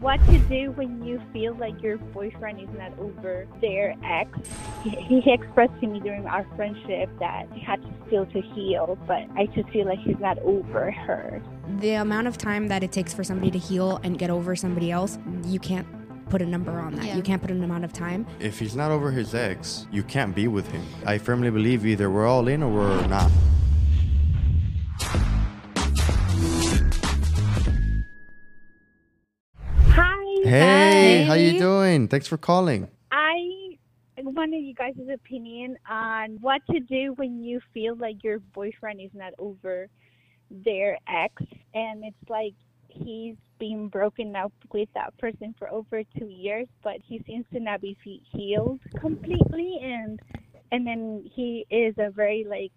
what to do when you feel like your boyfriend is not over their ex. He, he expressed to me during our friendship that he had to still to heal, but I just feel like he's not over her. The amount of time that it takes for somebody to heal and get over somebody else, you can't put a number on that. Yeah. You can't put an amount of time. If he's not over his ex, you can't be with him. I firmly believe either we're all in or we're not. Hey, Hi. how you doing? Thanks for calling. I wanted you guys' opinion on what to do when you feel like your boyfriend is not over their ex and it's like he's been broken up with that person for over two years but he seems to not be healed completely and and then he is a very like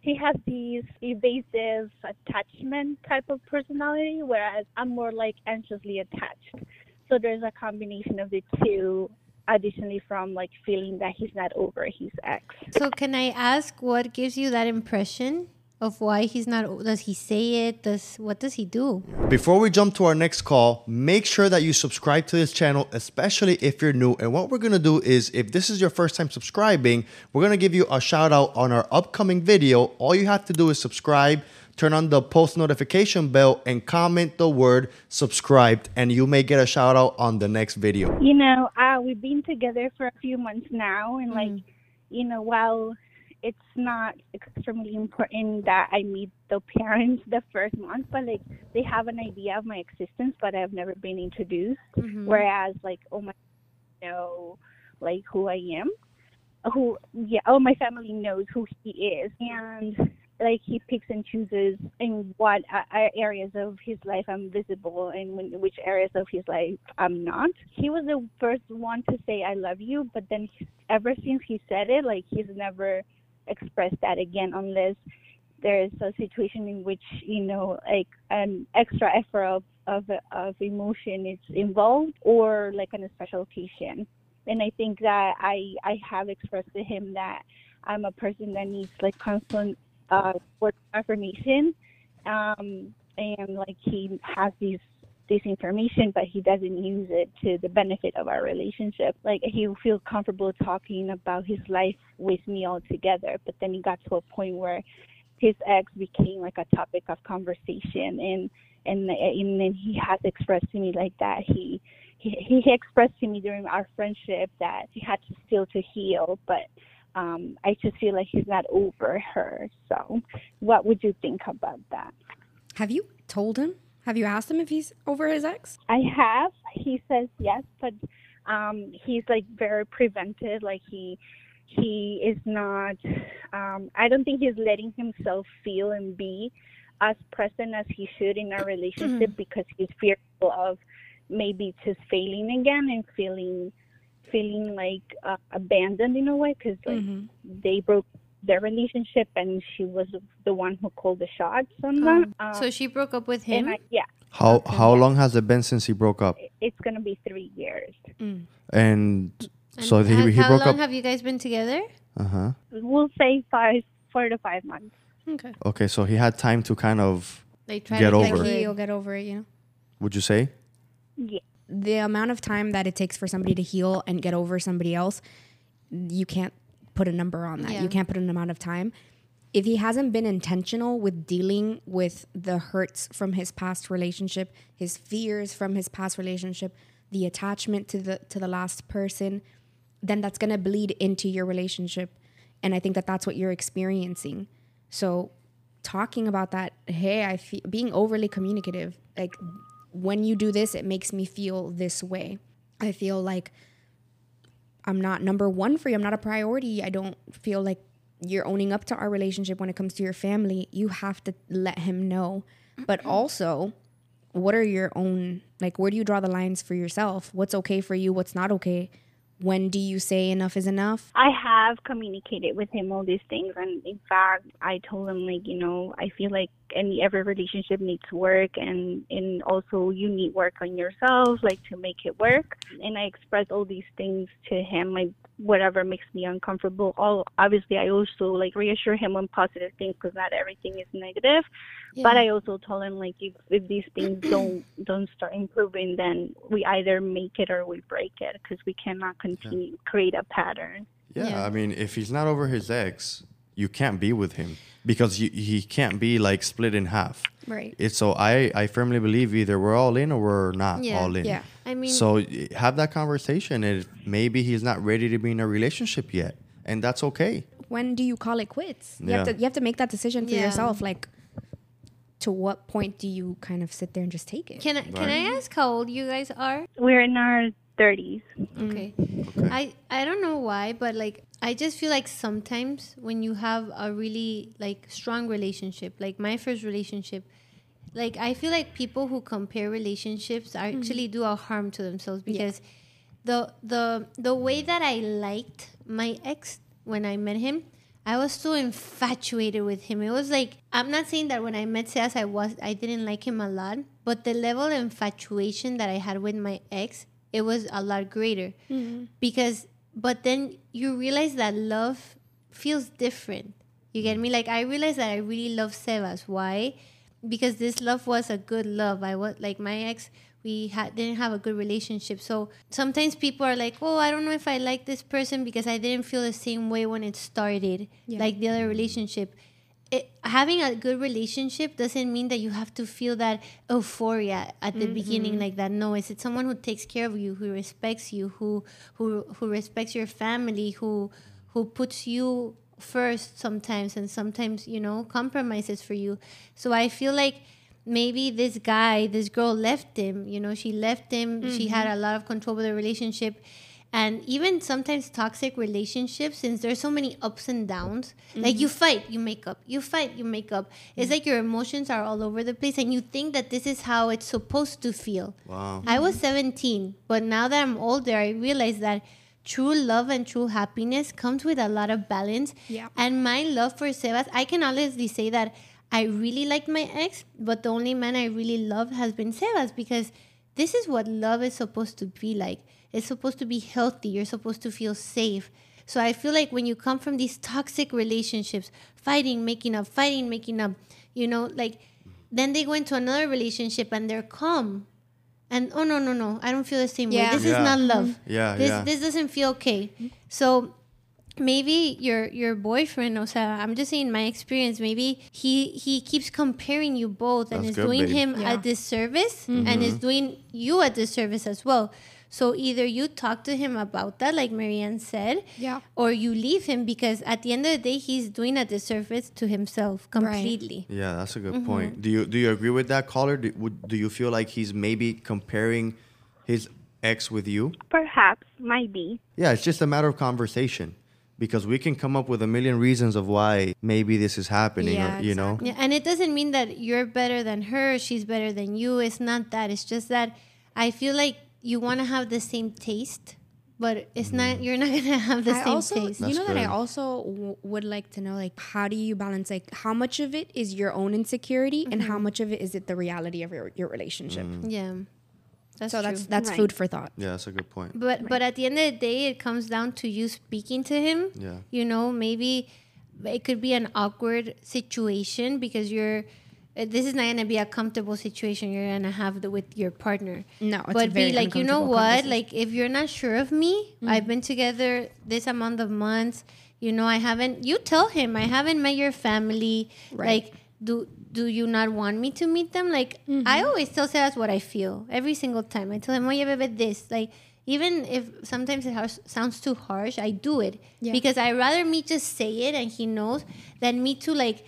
he has these evasive attachment type of personality whereas i'm more like anxiously attached so there's a combination of the two additionally from like feeling that he's not over his ex. So can I ask what gives you that impression of why he's not? Does he say it? Does what does he do? Before we jump to our next call, make sure that you subscribe to this channel, especially if you're new. And what we're gonna do is, if this is your first time subscribing, we're gonna give you a shout out on our upcoming video. All you have to do is subscribe, turn on the post notification bell, and comment the word subscribed, and you may get a shout out on the next video. You know, uh, we've been together for a few months now, and like, you know, while it's not extremely important that I meet the parents the first month, but like they have an idea of my existence, but I've never been introduced. Whereas, like, oh my, know like who I am, who yeah, oh my family knows who he is, and like he picks and chooses in what areas of his life I'm visible and when, which areas of his life I'm not. He was the first one to say I love you, but then ever since he said it, like he's never expressed that again unless there's a situation in which you know like an extra effort of of, of emotion is involved or like on a special occasion and i think that i i have expressed to him that i'm a person that needs like constant uh word affirmation um and like he has these this information but he doesn't use it to the benefit of our relationship. Like he feel comfortable talking about his life with me altogether but then he got to a point where his ex became like a topic of conversation and and and then he has expressed to me like that he he, he expressed to me during our friendship that he had to still to heal but um i just feel like he's not over her so what would you think about that Have you told him? Have you asked him if he's over his ex? I have. He says yes, but um, he's like very prevented. Like he he is not. Um, I don't think he's letting himself feel and be as present as he should in our relationship because he's fearful of maybe just failing again and feeling feeling like uh, abandoned in a way because like they broke their relationship and she was the one who called the shots on that. Um, So she broke up with him. and I, yeah, How how long has it been since he broke up? it's gonna be three years. And so And he, how- he how long have you guys been together? Uh huh. we'll say five, four to five months. Okay. Okay, so he had time to kind of. They try Get to over Like it. he'll get over it, you know? Would you say? Yeah. The amount of time that it takes for somebody to heal and get over somebody else, you can't put a number on that. Yeah. You can't put an amount of time. If he hasn't been intentional with dealing with the hurts from his past relationship, his fears from his past relationship, the attachment to the to the last person, then that's going to bleed into your relationship. And I think that that's what you're experiencing. So talking about that, hey, I feel being overly communicative, like when you do this, it makes me feel this way. I feel like I'm not number one for you. I'm not a priority. I don't feel like you're owning up to our relationship when it comes to your family. You have to let him know. But also, what are your own, like, where do you draw the lines for yourself? What's okay for you? What's not okay? When do you say enough is enough? I have communicated with him all these things, and in fact, I told him like, you know, I feel like any every relationship needs work and and also you need work on yourself like to make it work. And i express all these things to him like whatever makes me uncomfortable. All obviously i also like reassure him on positive things because not everything is negative but i also told him like if, if these things don't don't start improving then we either make it or we break it because we cannot continue create a pattern Yeah, Yeah. I mean, if he's not over his ex, you can't be with him because you, he can't be like split in half. Right. It's so I I firmly believe either we're all in or we're not Yeah. all in. Yeah. I mean, So have that conversation, and maybe he's not ready to be in a relationship yet, and that's okay. When do you call it quits? You have Yeah. to you have to make that decision for Yeah. yourself. Like, to what point do you kind of sit there and just take it? can I can I ask how old you guys are? we're in our 30s mm. Okay. Okay. I I don't know why, but like I just feel like sometimes when you have a really like strong relationship, like my first relationship, like I feel like people who compare relationships are actually mm-hmm. do a harm to themselves because the the the way that I liked my ex when I met him, I was so infatuated with him. It was like I'm not saying that when I met Sebas I was I didn't like him a lot, but the level of infatuation that I had with my ex, it was a lot greater. Mm-hmm. Because but then you realize that love feels different. You get me? Like I realized that I really love Sebas. Why? Because this love was a good love. I was like my ex. We had didn't have a good relationship. So sometimes people are like, "Oh, I don't know if I like this person because I didn't feel the same way when it started, Yeah. like the other relationship." It, having a good relationship doesn't mean that you have to feel that euphoria at the beginning mm-hmm. like that. No, it's, it's someone who takes care of you, who respects you, who who who respects your family, who who puts you first sometimes and sometimes you know compromises for you so i feel like maybe this guy this girl left him you know she left him she mm-hmm. had a lot of control over the relationship. And even sometimes toxic relationships since there's so many ups and downs like you mm-hmm. fight you make up you fight you make up. It's mm. like your emotions are all over the place and you think that this is how it's supposed to feel. Wow. I was mm-hmm. 17, but now that I'm older, I realize that true love and true happiness comes with a lot of balance. Yeah. And my love for Sebas, I can honestly say that I really liked my ex, but the only man I really love has been Sebas because this is what love is supposed to be like. It's supposed to be healthy. You're supposed to feel safe. So I feel like when you come from these toxic relationships, fighting, making up, fighting, making up, you know, like then they go into another relationship and they're calm. And oh no, no, no, I don't feel the same Yeah. way. This Yeah. is not love. Yeah, This yeah. this doesn't feel okay. So maybe your your boyfriend, o sea, I'm just saying my experience, maybe he he keeps comparing you both and That's is good, doing babe. him Yeah. a disservice and is doing you a disservice as well. So either you talk to him about that, like Marianne said, Yeah. or you leave him because at the end of the day, he's doing a disservice to himself completely. Yeah, that's a good Mm-hmm. point. Do you do you agree with that caller? Do, would, do you feel like he's maybe comparing his ex with you? perhaps might be Yeah, it's just a matter of conversation because we can come up with a million reasons of why maybe this is happening. Yeah, or, you know, Yeah, and it doesn't mean that you're better than her, she's better than you. It's not that. It's just that I feel like you want to have the same taste, but it's not. You're not gonna have the I same also, taste. you That's know that I also w- would like to know, like, how do you balance, like, how much of it is your own insecurity and Mm-hmm. how much of it is it the reality of your, your relationship? Yeah, that's so true. that's that's Right. food for thought. yeah, that's a good point. But but at the end of the day, it comes down to you speaking to him. Yeah. You know, maybe it could be an awkward situation because you're. uh, This is not gonna be a comfortable situation you're gonna have the, with your partner. No, it's a but very be like, you know what? Like, if you're not sure of me, I've been together this amount of months. You know, I haven't. You tell him I haven't met your family. Right. Like, do do you not want me to meet them? Like, I mm-hmm. always tell Sebas what I feel every single time. I tell him, oh, yeah, baby, this. Like, even if sometimes it has, sounds too harsh, I do it Yeah. because I rather me just say it and he knows than me to like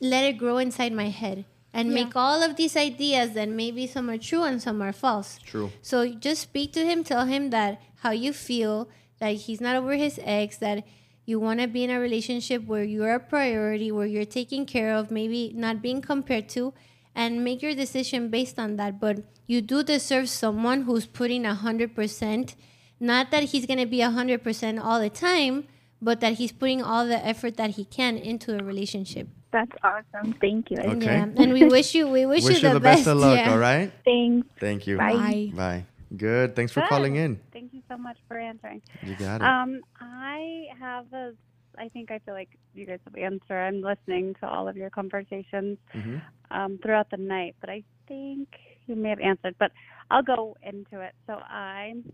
let it grow inside my head and Yeah. make all of these ideas that maybe some are true and some are false. True. So just speak to him, tell him that how you feel, that he's not over his ex, that you want to be in a relationship where you're a priority, where you're taken care of, maybe not being compared to, and make your decision based on that. But you do deserve someone who's putting a hundred percent. Not that he's gonna be a hundred percent all the time, but that he's putting all the effort that he can into a relationship. That's awesome. Thank you. Okay. Yeah, and we wish you we wish, Wish you the, best. of luck, yeah. all right? Thanks. Thank you. Bye. Bye. Bye. Good. Thanks for Good. calling in. Thank you so much for answering. You got it. Um, I have a. I think I feel like you guys have answered. I'm listening to all of your conversations hmm um, throughout the night, but I think you may have answered. But I'll go into it. So I'm.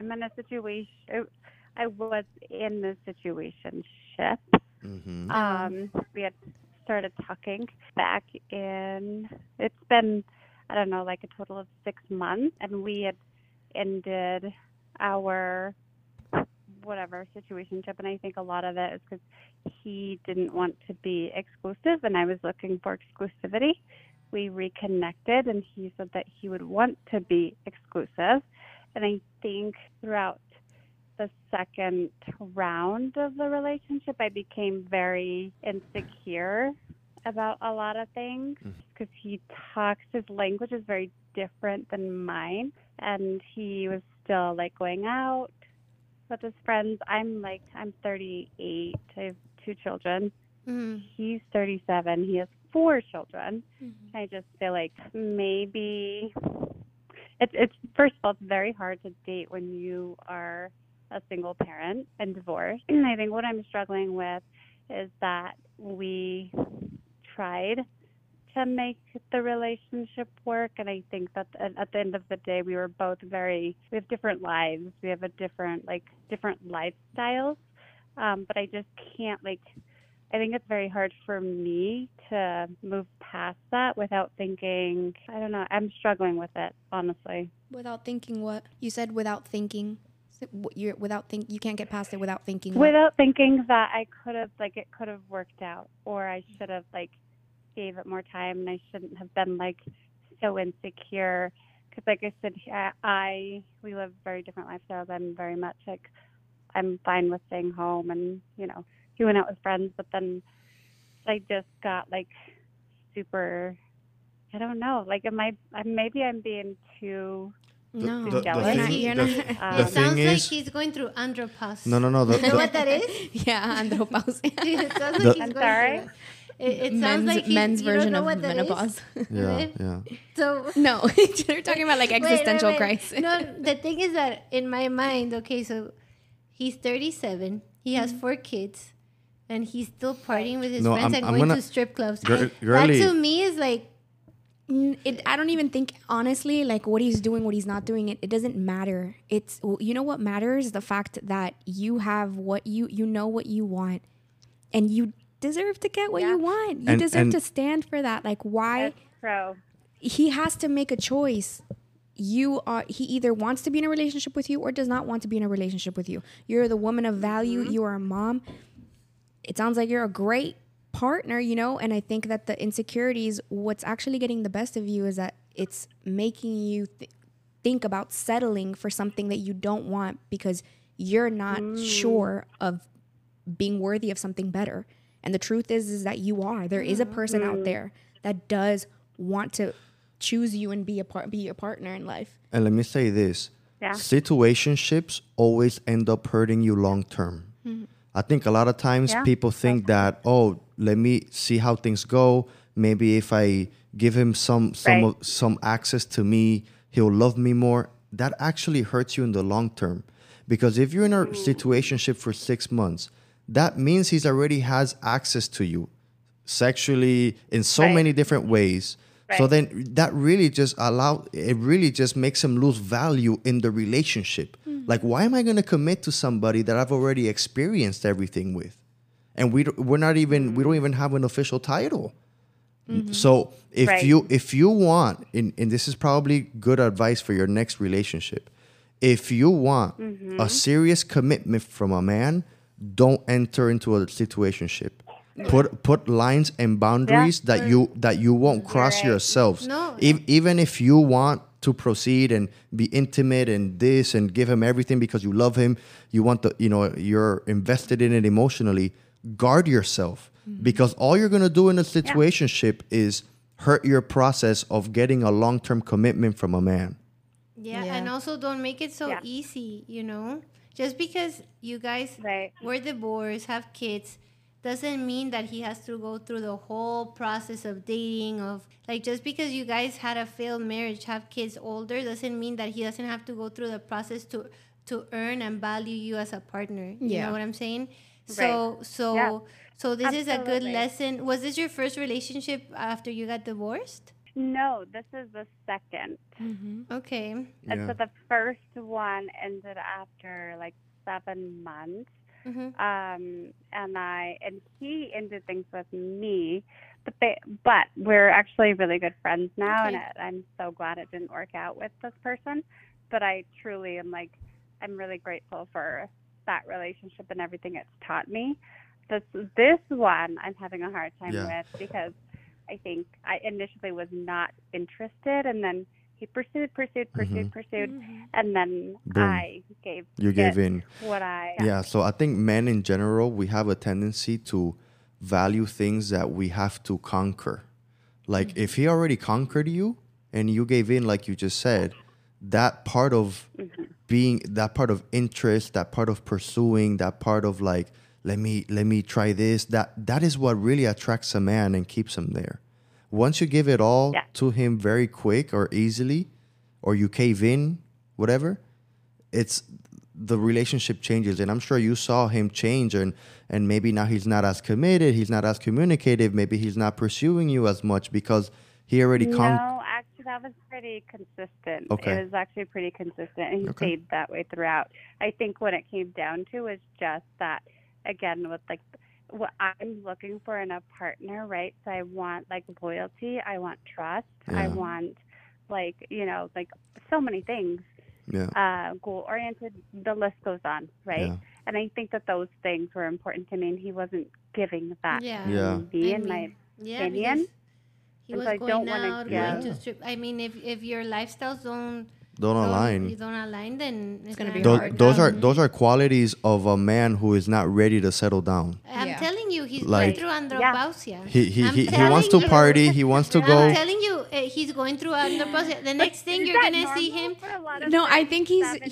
I'm in a situation. I was in a situation ship. hmm Um, we had started talking back in. It's been, I don't know, like a total of six months, and we had ended our whatever situationship, and I think a lot of it is because he didn't want to be exclusive, and I was looking for exclusivity. We reconnected, and he said that he would want to be exclusive, and I think throughout the second round of the relationship, I became very insecure about a lot of things because he talks, his language is very different than mine. And he was still like going out with his friends. I'm like, I'm 38, I have two children. Mhm. He's 37, he has four children. Mm-hmm. I just feel like maybe it's it's first of all it's very hard to date when you are a single parent and divorced. And I think what I'm struggling with is that we tried to make the relationship work and I think that at the end of the day we were both very we have different lives. We have a different like different lifestyles. Um but I just can't like I think it's very hard for me to move past that without thinking. I don't know. I'm struggling with it, honestly. Without thinking what? You said without thinking. You're without think you can't get past it without thinking. what? Without thinking that I could have, like, it could have worked out, or I should have, like, gave it more time, and I shouldn't have been, like, so insecure. Because, like I said, I, I we live very different lifestyles. I'm very much like, I'm fine with staying home and, you know, he went out with friends, but then I just got, like, super. I don't know. Like, am I? Maybe I'm being too. no, the- the you're thing- not. You're the- not. Uh, the It thing sounds like is- he's going through andropause. No, no, no. The, You know what that is? yeah, andropause. it sounds The- like he's I'm going sorry? Through. It, it sounds like he's, men's you don't version know of what menopause. yeah, yeah. So no, you're talking about like Wait, wait, existential wait. crisis. No, the thing is that in my mind, okay, so he's 37, he has Mm-hmm. four kids, and he's still partying with his No, friends I'm- and I'm going gonna- to strip clubs. Gir- that to me is like, It, I don't even think honestly like what he's doing, what he's not doing. It, it doesn't matter. It's you know what matters the fact that you have what you you know what you want, and you deserve to get what Yeah. you want. You And- deserve and- to stand for that. Like why That's true. he has to make a choice. You are he either wants to be in a relationship with you or does not want to be in a relationship with you. You're the woman of value. Mm-hmm. You are a mom. It sounds like you're a great partner, you know, and I think that the insecurities what's actually getting the best of you is that it's making you th- think about settling for something that you don't want because you're not mm. sure of being worthy of something better. And the truth is is that you are. There is a mm-hmm. person out mm. there that does want to choose you and be a part be your partner in life. And let me say this: Yeah. situationships always end up hurting you long term. Mm-hmm. I think a lot of times Yeah. people think that, oh, let me see how things go. Maybe if I give him some some Right. of, some access to me, he'll love me more. That actually hurts you in the long term, because if you're in a situationship for six months, that means he's already has access to you, sexually in so Right. many different ways. So then that really just allow it really just makes him lose value in the relationship. Hmm. Like why am I going to commit to somebody that I've already experienced everything with? And we we're not even we don't even have an official title. Mm-hmm. So if Right. you if you want and, and this is probably good advice for your next relationship. If you want a mm-hmm. serious commitment from a man, don't enter into a situationship. Put put lines and boundaries that you that you won't cross right. yourselves. No. Ev- even if you want to proceed and be intimate and this and give him everything because you love him, you want the you know you're invested in it emotionally. Guard yourself mm-hmm. because all you're gonna do in a situationship is hurt your process of getting a long term commitment from a man. yeah, Yeah. and also don't make it so Yeah. easy, you know? Just because you guys Right. were divorced, have kids, doesn't mean that he has to go through the whole process of dating of like just because you guys had a failed marriage have kids older doesn't mean that he doesn't have to go through the process to to earn and value you as a partner you Yeah. know what i'm saying so so Yeah. so this is a good lesson was this your first relationship after you got divorced No, this is the second. okay And Yeah. so the first one ended after like seven months. hmm Um, and I and he ended things with me, but they, but we're actually really good friends now, and it, I'm so glad it didn't work out with this person. But I truly am like, I'm really grateful for that relationship and everything it's taught me. This this one I'm having a hard time Yeah. with because I think I initially was not interested, and then he pursued, pursued, mm-hmm. pursued, pursued, mm-hmm. and then Boom. I gave You gave in. what I Yeah, so I think men in general, we have a tendency to value things that we have to conquer. Like if he already conquered you and you gave in, like you just said, that part of mm-hmm. being that part of interest, that part of pursuing, that part of like, let me let me try this, that that is what really attracts a man and keeps him there. Once you give it all Yeah. to him very quick or easily, or you cave in, whatever, it's the relationship changes and i'm sure you saw him change and and maybe now he's not as committed he's not as communicative maybe he's not pursuing you as much because he already con- No, actually, that was pretty consistent. Okay. It was actually pretty consistent, and he Okay. stayed that way throughout. I think what it came down to was just that, again, with like what I'm looking for in a partner, right? So I want like loyalty, I want trust, I want like you know like so many things. yeah Uh, goal oriented. The list goes on, right? Yeah. And I think that those things were important to me, and he wasn't giving that Yeah. Yeah. me, I in my mean, yeah, opinion. because he And was so I going don't out, get- going to strip. I mean, if if your lifestyles don't don't don't, align you don't align, then it's, gonna be gonna those, hard. those are those are qualities of a man who is not ready to settle down I'm Yeah. telling you, he's Like- going through andropausia. he he, he, he wants to you. party he wants to go I'm telling you, uh, he's going through andropausia. The next thing you're gonna see him. for a lot of No, I think he's- seven.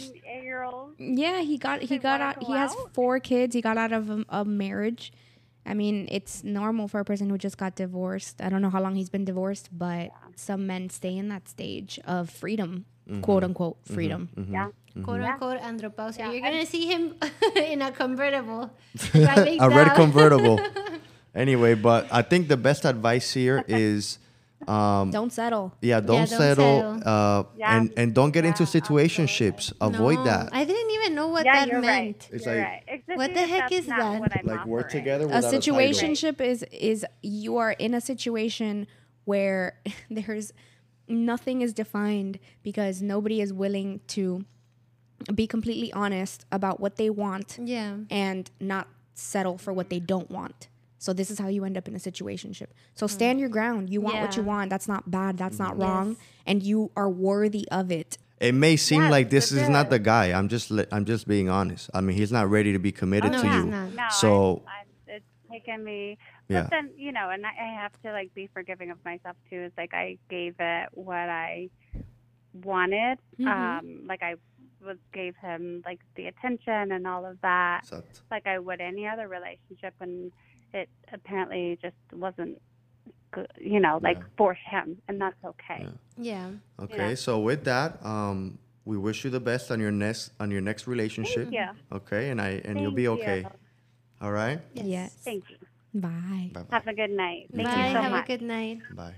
Yeah, he got he got out. He has four kids. He got out of a, a marriage. I mean, it's normal for a person who just got divorced. I don't know how long he's been divorced, but some men stay in that stage of freedom, Mm-hmm. quote unquote freedom. Yeah. quote unquote andropausia. Yeah, You're gonna see him in a convertible. driving a red convertible anyway but i think the best advice here is um Don't settle. yeah don't, don't settle, settle. uh Yeah. and and don't get into Yeah, situationships avoid No, that I didn't even know what yeah, that you're meant. right. It's you're like- right. Especially What the heck is that? What I'm like work offering. together A without a title. situationship is is you are in a situation where there's nothing is defined because nobody is willing to be completely honest about what they want Yeah. and not settle for what they don't want. So this is how you end up in a situationship. So hmm. stand your ground. You want what you want. That's not bad. That's not Yes. wrong. And you are worthy of it. It may seem Yes, like this that's is not the guy. I'm just li- I'm just being honest. I mean, he's not ready to be committed no, to he's you. not. No, So- I'm, I'm, it's taken me. Yeah. But then you know, and I, I have to like be forgiving of myself too. It's like I gave it what I wanted. Mhm. Um, like I was gave him like the attention and all of that. Exact. like I would any other relationship, and it apparently just wasn't good, you know, like Yeah. for him, and that's okay. Yeah. Okay, Yeah. so with that, um, we wish you the best on your next on your next relationship. Yeah. Okay, and I and you'll Thank be you. okay. All right. Yes. Thank you. Bye. Bye bye. Have a good night. Thank Bye. you so Have much. a good night. Bye.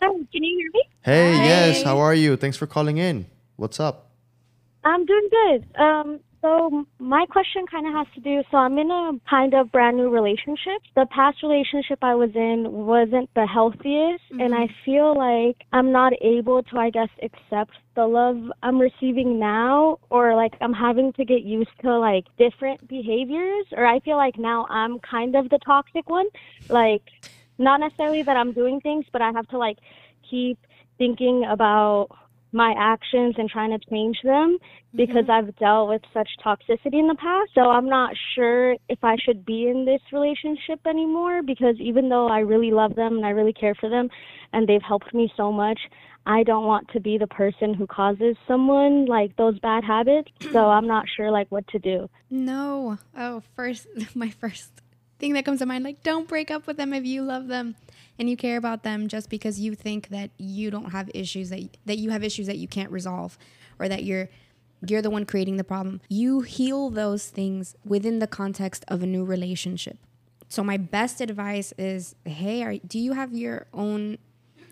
Hi, can you hear me? Hey, yes. How are you? Thanks for calling in. What's up? I'm doing good. Um, so my question kind of has to do. So I'm in a kind of brand new relationship. The past relationship I was in wasn't the healthiest, and I mm-hmm. feel like I'm not able to, I guess, accept the love I'm receiving now, or like I'm having to get used to like different behaviors, or I feel like now I'm kind of the toxic one. Like, not necessarily that I'm doing things, but I have to like keep thinking about my actions and trying to change them because mm-hmm. I've dealt with such toxicity in the past. So I'm not sure if I should be in this relationship anymore because even though I really love them and I really care for them and they've helped me so much, I don't want to be the person who causes someone like those bad habits. So I'm not sure like what to do. No. Oh, first, my first thing that comes to mind. Like, don't break up with them if you love them and you care about them just because you think that you don't have issues that that you have issues that you can't resolve or that you're you're the one creating the problem. You heal those things within the context of a new relationship. So my best advice is, hey, are, do you have your own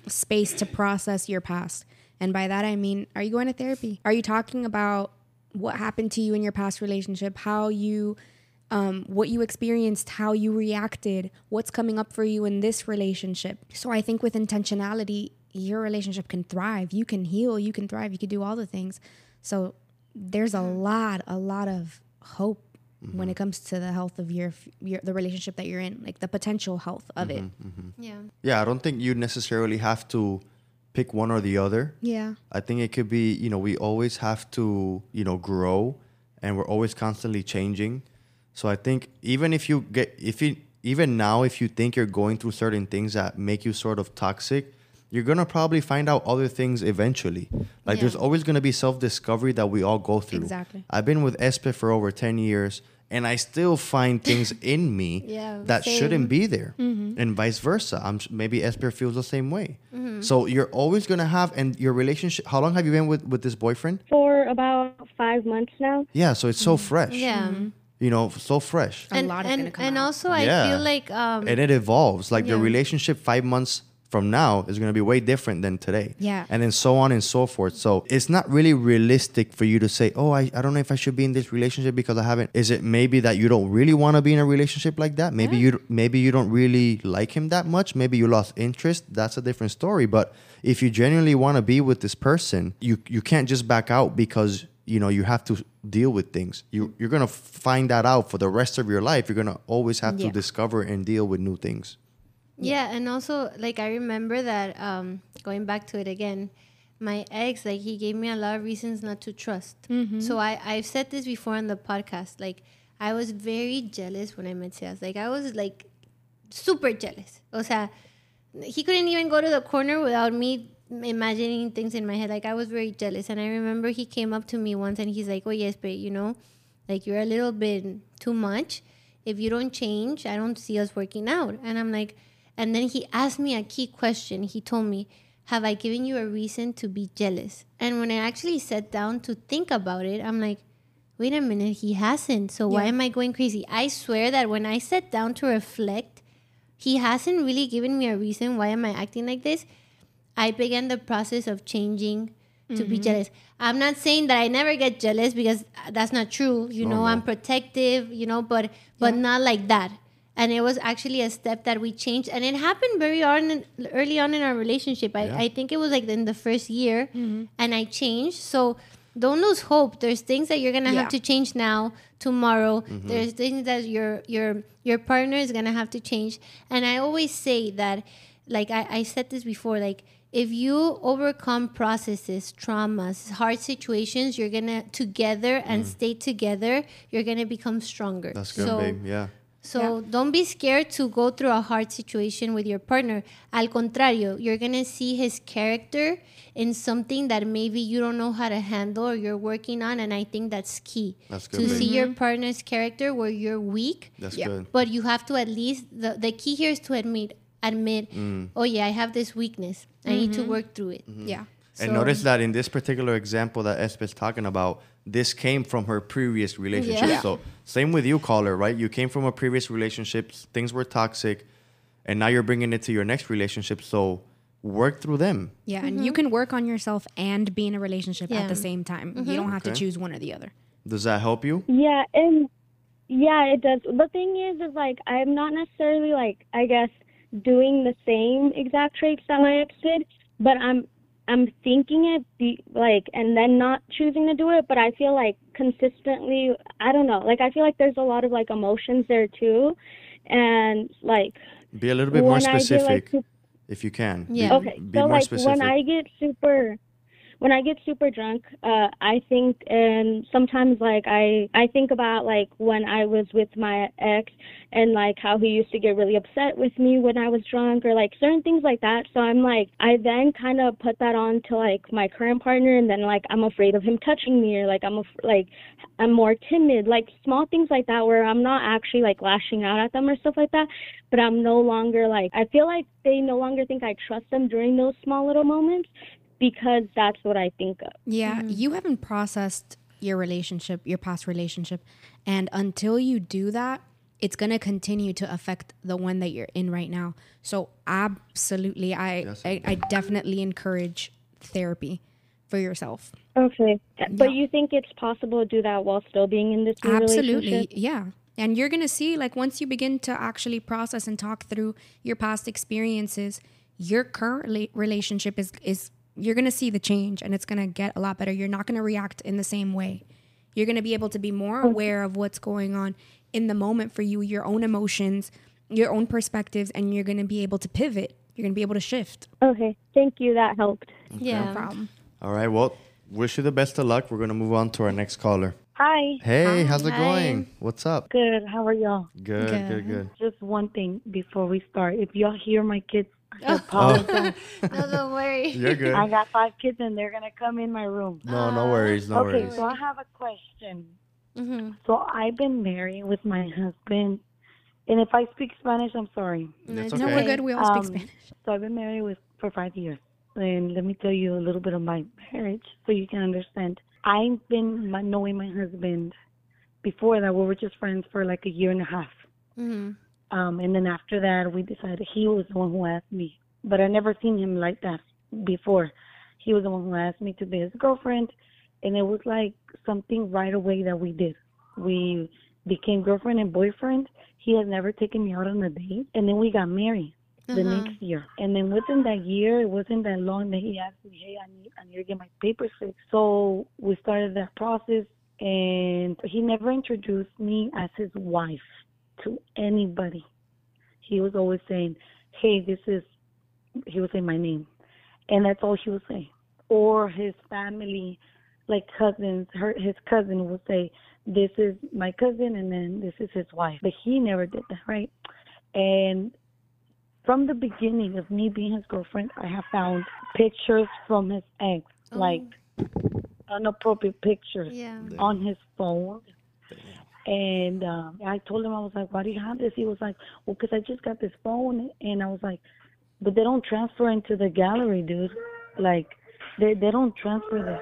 space to process your past? And by that I mean, are you going to therapy? Are you talking about what happened to you in your past relationship? How you um, what you experienced, how you reacted, what's coming up for you in this relationship. So I think with intentionality, your relationship can thrive. You can heal, you can thrive, you can do all the things. So there's a lot, a lot of hope when mm-hmm. it comes to the health of your, your the relationship that you're in, like the potential health of it. Mm-hmm, mm-hmm. Yeah. Yeah, I don't think you necessarily have to pick one or the other. Yeah. I think it could be, you know, we always have to, you know, grow and we're always constantly changing. So I think even if you get if you even now if you think you're going through certain things that make you sort of toxic, you're going to probably find out other things eventually. Like Yeah. there's always going to be self-discovery that we all go through. Exactly. I've been with Espe for over 10 years and I still find things in me Yeah, that same. shouldn't be there Mm-hmm. and vice versa. I'm maybe Espe feels the same way. Mm-hmm. So you're always going to have and your relationship how long have you been with with this boyfriend? For about five months now. Yeah, so it's so fresh. Mm-hmm. Yeah. You know, so fresh. A and lot is and, gonna come and out. also I Yeah. feel like um and it evolves. Like the relationship 5 months from now is going to be way different than today. Yeah. And then so on and so forth. So it's not really realistic for you to say, "Oh, I, I don't know if I should be in this relationship because I haven't." Is it maybe that you don't really want to be in a relationship like that? Maybe you maybe you don't really like him that much. Maybe you lost interest. That's a different story. But if you genuinely want to be with this person, you you can't just back out because you know you have to deal with things. You you're gonna find that out for the rest of your life. You're gonna always have to discover and deal with new things. Yeah, and also like I remember that um going back to it again, my ex like he gave me a lot of reasons not to trust. So I I've said this before on the podcast. Like I was very jealous when I met Sebas. Like I was like super jealous. O sea, he couldn't even go to the corner without me imagining things in my head. Like I was very jealous, and I remember he came up to me once and he's like, "Oh yes, but you know, like you're a little bit too much. If you don't change, I don't see us working out." And I'm like, and then he asked me a key question. He told me, "Have I given you a reason to be jealous?" And when I actually sat down to think about it, I'm like. Wait a minute, he hasn't. So why am I going crazy? I swear that when I sat down to reflect, he hasn't really given me a reason why am I acting like this. I began the process of changing to be mm-hmm. jealous. I'm not saying that I never get jealous because uh, that's not true. You know, I'm protective, you know, but but not like that. And it was actually a step that we changed, and it happened very on early on in our relationship. I, Yeah. I think it was like in the first year, mm-hmm. and I changed. So don't lose hope. There's things that you're gonna Yeah. have to change now, tomorrow. Mm-hmm. There's things that your your your partner is gonna have to change. And I always say that, like I, I said this before, like if you overcome processes, traumas, hard situations, you're gonna together and stay together, you're gonna become stronger. Mm. That's good, so, babe. Yeah. so don't be scared to go through a hard situation with your partner. Al contrario, you're gonna see his character in something that maybe you don't know how to handle or you're working on, and I think that's key. That's to babe. see your partner's character where you're weak, That's Yeah. good. but you have to at least the the key here is to admit admit, Mm. oh yeah, I have this weakness. I need to mm-hmm. work through it. Mm-hmm. Yeah. And So- notice that in this particular example that Espe's talking about, this came from her previous relationship. Yeah. So same with you, caller, right? You came from a previous relationship, things were toxic, and now you're bringing it to your next relationship. So work through them. Yeah, and you mm-hmm. can work on yourself and be in a relationship Yeah. at the same time. You don't have to choose one or the other. Does that help you? Yeah, and yeah, it does. The thing is, is like I'm not necessarily like I guess doing the same exact traits that my ex did, but I'm I'm thinking it be like and then not choosing to do it. But I feel like consistently, I don't know. Like I feel like there's a lot of like emotions there too, and like Be a little bit more when get specific like sup- if you can. Be- Yeah. okay, Be so more like specific. when I get super when I get super drunk, uh, I think, and sometimes like I, I think about like when I was with my ex and like how he used to get really upset with me when I was drunk or like certain things like that. So I'm like, I then kind of put that on to like my current partner, and then like I'm afraid of him touching me or like I'm af- like I'm more timid, like small things like that where I'm not actually like lashing out at them or stuff like that, but I'm no longer like I feel like they no longer think I trust them during those small little moments because that's what I think of. Yeah, mm-hmm. you haven't processed your relationship, your past relationship. And until you do that, it's going to continue to affect the one that you're in right now. So, absolutely, I, Yes, I, I definitely encourage therapy for yourself. Okay. But Yeah. you think it's possible to do that while still being in this new Absolutely. relationship? Yeah. And you're going to see, like, once you begin to actually process and talk through your past experiences, your current relationship is, is you're going to see the change and it's going to get a lot better. You're not going to react in the same way. You're going to be able to be more aware of what's going on in the moment for you, your own emotions, your own perspectives, and you're going to be able to pivot. You're going to be able to shift. Okay. Thank you. That helped. Yeah. No problem. All right. Well, wish you the best of luck. We're gonna move on to our next caller. Hi. Hey, how's it Hi. going? What's up? Good. How are y'all? Good, good, Good. good. Just one thing before we start. If y'all hear my kids, I Oh. apologize. No, don't worry. You're good. I got five kids and they're gonna come in my room. No, no worries, no okay, worries. so I have a question. hmm So I've been married with my husband, and if I speak Spanish, I'm sorry. That's okay. No, we're good. We all Um, speak Spanish. So I've been married with for five years, and let me tell you a little bit of my marriage so you can understand. I've been my, knowing my husband before that. We were just friends for like a year and a half. hmm Um, and then after that, we decided he was the one who asked me. But I never seen him like that before. He was the one who asked me to be his girlfriend, and it was like something right away that we did. We became girlfriend and boyfriend. He has never taken me out on a date, and then we got married the Uh-huh. next year. And then within that year, it wasn't that long that he asked me, "Hey, I need, I need to get my papers fixed." So we started that process, and he never introduced me as his wife to anybody. He was always saying, "Hey, this is," he would say my name, and that's all he would say. Or his family, like cousins, her his cousin would say, "This is my cousin," and then this is his wife. But he never did that, right? And from the beginning of me being his girlfriend, I have found pictures from his ex, oh. like inappropriate pictures Yeah. on his phone. And um, I told him, I was like, why do you have this? He was like, well, because I just got this phone. And I was like, but they don't transfer into the gallery, dude. Like, they, they don't transfer this.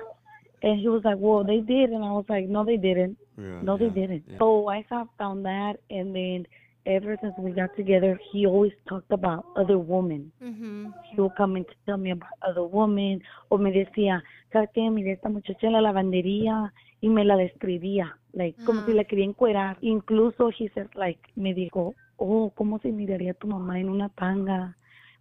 And he was like, well, they did. And I was like, no, they didn't. Yeah, No, they didn't. yeah. So I have found that. And then ever since we got together, he always talked about other women. hmm He would come and tell me about other women. O me decía, ¿sabes qué? Miré esta muchacha en la lavandería y me la describía. Like, como si la quería encuerar. Incluso, he said, like, me dijo, oh, ¿cómo se miraría tu mamá en una tanga?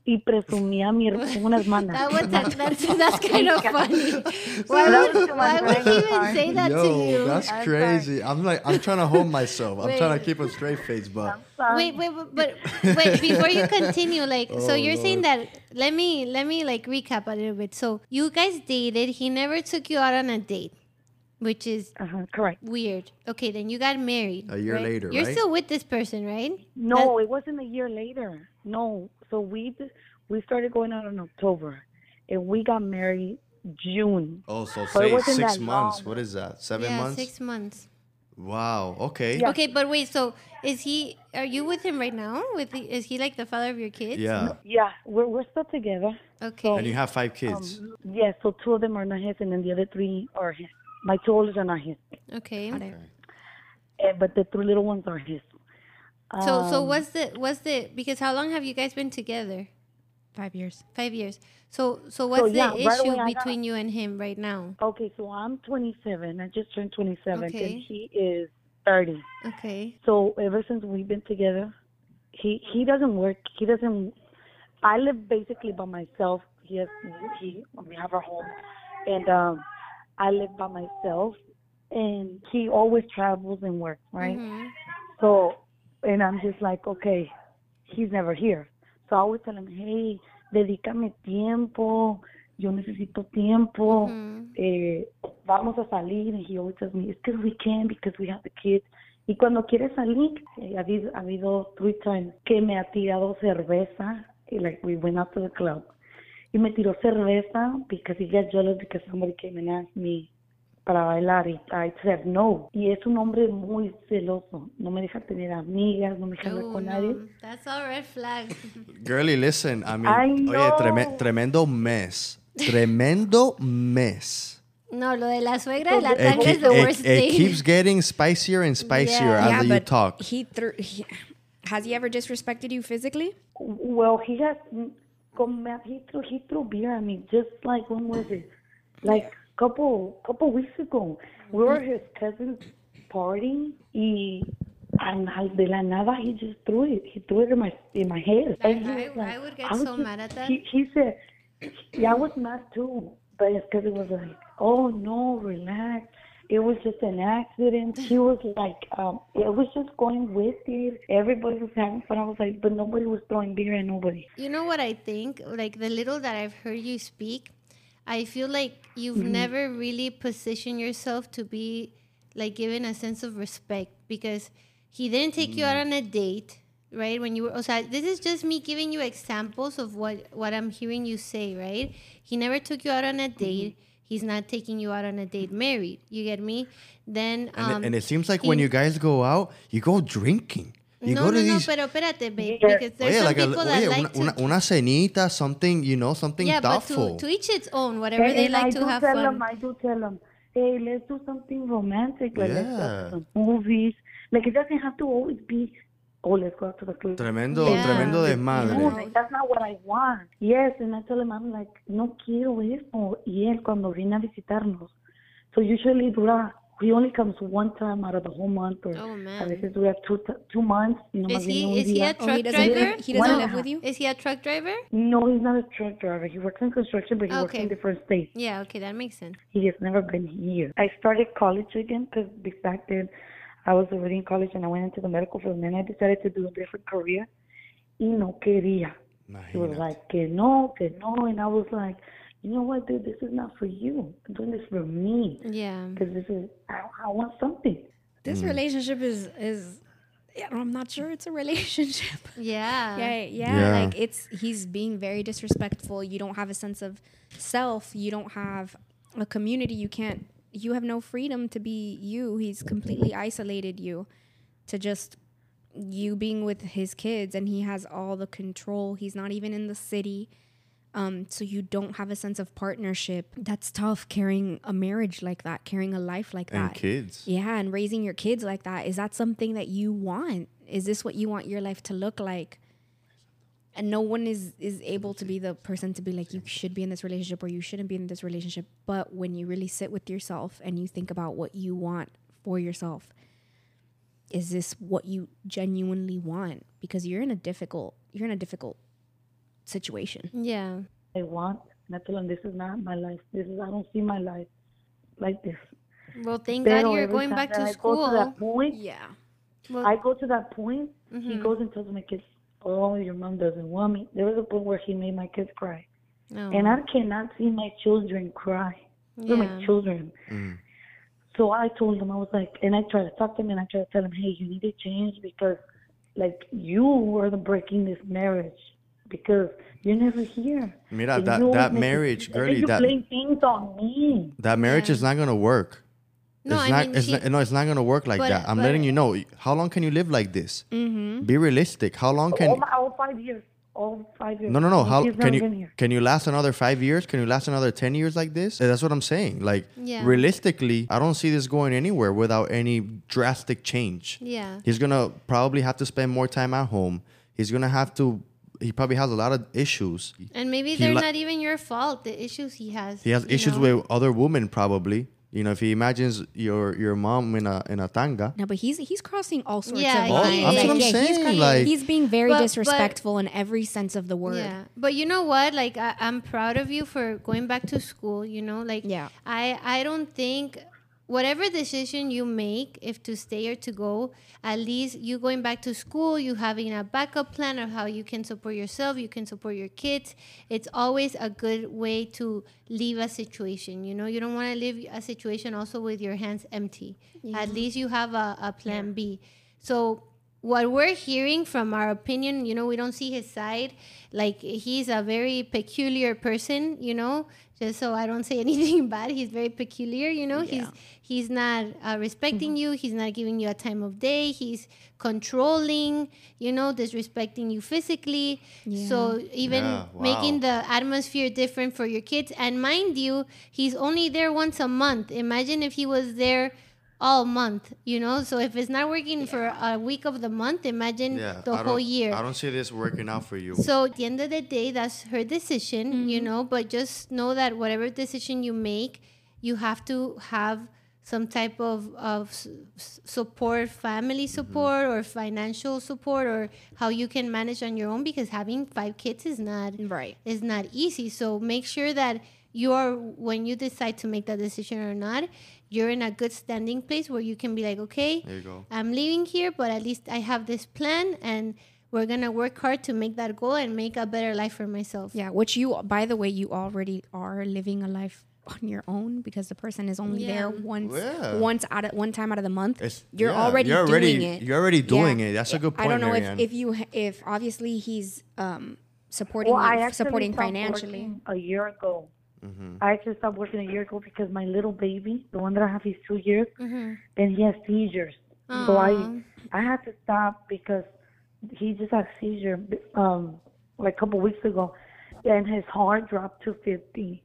Y presumía mi en unas manos. That was that, that's that's kind of funny. Why That would, was too why much, would right? he even Sorry. say that to Yo, you? that's I'm crazy. I'm like, I'm trying to hold myself. I'm trying to keep a straight face, but Wait, wait, but, but wait, before you continue, like, so Oh, you're saying that, let me, let me like recap a little bit. So you guys dated, he never took you out on a date, which is Uh-huh, correct. weird. Okay, then you got married. A year right? later, You're right? still with this person, right? No, it wasn't a year later. No. So we we started going out in October. And we got married June. oh, so But say six months. long. What is that? Seven yeah, months? six months. Wow. Okay. Yeah. Okay, but wait, so is he, are you with him right now? With the, Is he like the father of your kids? Yeah. Yeah, we're we're still together. Okay. And you have five kids. Um, yeah, so two of them are not his, and then the other three are his. My two oldest are not his, okay. eh, but the three little ones are his. So, so Um, what's the, what's the, because how long have you guys been together? Five years. Five years. So, so what's yeah, the right issue away I got- between you and him right now? Okay, so I'm 27. I just turned 27, Okay. and he is 30. Okay. So ever since we've been together, he he doesn't work. He doesn't. I live basically by myself. He has he we have our home, and um, I live by myself. And he always travels and works, right? Mhm. So, and I'm just like, okay, he's never here. So I always tell him, hey, dedícame tiempo, yo necesito tiempo, Mhm. eh, vamos a salir, and he always tells me, it's because we can, because we have the kids. Y cuando quiere salir, eh, ha, habido, ha habido three times que me ha tirado cerveza, y like we went out to the club, y me tiró cerveza because he got jealous because somebody came and asked me para bailar y I said no. Y es un hombre muy celoso, no me deja tener amigas, no me deja hablar Oh, con no. nadie. That's all red flag. Girly, listen. I mean, I oye, treme- tremendo mes. Tremendo mes. no, lo de la suegra de la It, tanga is ke- the it- worst it thing. keeps getting spicier and spicier Yeah. as you talk. he, threw he has he ever disrespected you physically? Well, he has come back. He threw he threw beer at me just like when was it? Like couple couple weeks ago. We were at his cousin's party. Y and al- de la nada he just threw it. He threw it in my in my head. I- And I- like- I would get was so mad at that. He, he said, "Yeah, I was mad too." But it's because it was like, "Oh no, relax." It was just an accident. He was like, um, it was just going with it. Everybody was having fun. I was like, but nobody was throwing beer at nobody. You know what I think? Like the little that I've heard you speak, I feel like you've Mm-hmm. never really positioned yourself to be like given a sense of respect because he didn't take you out Mm. on a date, right? When you were, o sea, this is just me giving you examples of what what I'm hearing you say, right? He never took you out on a Mm-hmm. Date. He's not taking you out on a date married. You get me? Then And, um, it, and it seems like when you guys go out, you go drinking. You no, go no, to no, these. pero espérate, babe, Yeah. because there's Oye, some like a, people that oye, like una, to una, una cenita, something, you know, something yeah, but thoughtful. to, to each its own. Whatever And, they and like I to do have tell fun. them, I do tell them, hey, let's do something romantic. Like, let's go Yeah. to some movies. Like, it doesn't have to always be, oh, let's go out to the club. Tremendo, Yeah. tremendo No, desmadre. like, that's not what I want. Yes, and I tell him, I'm like, no quiero eso. Y él, cuando viene a visitarnos, so usually dura, he only comes one time out of the whole month, or Oh, a man. veces dura two, two months. Y nomás Is viene un he is he día. a Oh, he doesn't driver? live, he doesn't One live with you? Is he a truck driver? No, he's not a truck driver. He works in construction, but he works in different states. Yeah, okay, that makes sense. He has never been here. I started college again because back then I was already in college and I went into the medical field. And then I decided to do a different career. Y no quería. He was like, que no, que no. And I was like, you know what, dude, this is not for you. I'm doing this for me. Yeah. Because this is, I, I want something. This Mm. relationship is is yeah, I'm not sure it's a relationship. Yeah. yeah, yeah, Yeah. like it's he's being very disrespectful. You don't have a sense of self. You don't have a community. You can't you have no freedom to be you. He's completely isolated you to just you being with his kids and he has all the control. He's not even in the city. Um, so you don't have a sense of partnership. That's tough carrying a marriage like that, carrying a life like And that. kids. Yeah, and raising your kids like that. Is that something that you want? Is this what you want your life to look like? And no one is is able to be the person to be like you should be in this relationship or you shouldn't be in this relationship. But when you really sit with yourself and you think about what you want for yourself, is this what you genuinely want? Because you're in a difficult you're in a difficult situation. Yeah. I want. And I tell this is not my life. This is, I don't see my life like this. Well, thank God you're going back to I Go school. to that point, Yeah. Well, I go to that point, he mhm. goes and tells my kids, "Oh, your mom doesn't want me." There was a point where he made my kids cry, No. and I cannot see my children cry. They're Yeah. my children. Mm. So I told him, I was like, and I tried to talk to him, and I tried to tell him, "Hey, you need to change because, like, you were the breaking this marriage because you're never here." Mira, And that, you always that marriage, and then girly, you that, things on me. that marriage Yeah. is not gonna work. No, it's I not. mean, it's she- not, no, it's not gonna work like But- that. I'm but- letting you know. How long can you live like this? Mm-hmm. Be realistic. How long can? all, my, all five years, all five years. No, no, no. How can you can you last another five years? Can you last another ten years like this? That's what I'm saying. Like Yeah. realistically, I don't see this going anywhere without any drastic change. yeah. He's gonna probably have to spend more time at home. He's gonna have to. He probably has a lot of issues. And maybe He they're li- not even your fault, the issues he has. He has issues know? with other women probably. You know, if he imagines your your mom in a in a tanga. No, but he's he's crossing all sorts Yeah, of lines. is. That's what I'm he's, saying, cro- like- he's being very But- but- disrespectful in every sense of the word. Yeah, but you know what? Like I, I'm proud of you for going back to school. You know, like Yeah. I I don't think whatever decision you make, if to stay or to go, at least you going back to school, you having a backup plan of how you can support yourself, you can support your kids. It's always a good way to leave a situation. You know, you don't want to leave a situation also with your hands empty. At least you have a, a plan B. So what we're hearing from our opinion, you know, we don't see his side. Like he's a very peculiar person, you know. Just so I don't say anything bad, he's very peculiar, you know. He's he's not uh, respecting you. He's not giving you a time of day. He's controlling, you know, disrespecting you physically. So even Yeah, making the atmosphere different for your kids. And mind you, he's only there once a month. Imagine if he was there all month, you know. So if it's not working for a week of the month, imagine Yeah, the I whole don't- year. I don't see this working out for you. So at the end of the day, that's her decision, you Mm-hmm. know. But just know that whatever decision you make, you have to have some type of of s- s- support, family Mm-hmm. support, or financial support, or how you can manage on your own. Because having five kids is not Right. is not easy. So make sure that you are when you decide to make that decision or not, you're in a good standing place where you can be like, okay, There you go. I'm leaving here, but at least I have this plan and we're gonna work hard to make that goal and make a better life for myself. Yeah, which you, by the way, you already are living a life on your own because the person is only there once, Yeah. once out of one time out of the month. It's- you're yeah, already you're already- doing it. you're already doing Yeah. it. That's a good I don't know Marianne. if if you if obviously he's um supporting Well, you, actually supporting financially. a year ago. Mm-hmm. I actually stopped working a year ago because my little baby, the one that I have, he's two years, Mhm. and he has seizures. So I I had to stop because he just had seizure um like a couple weeks ago, and his heart dropped to fifty.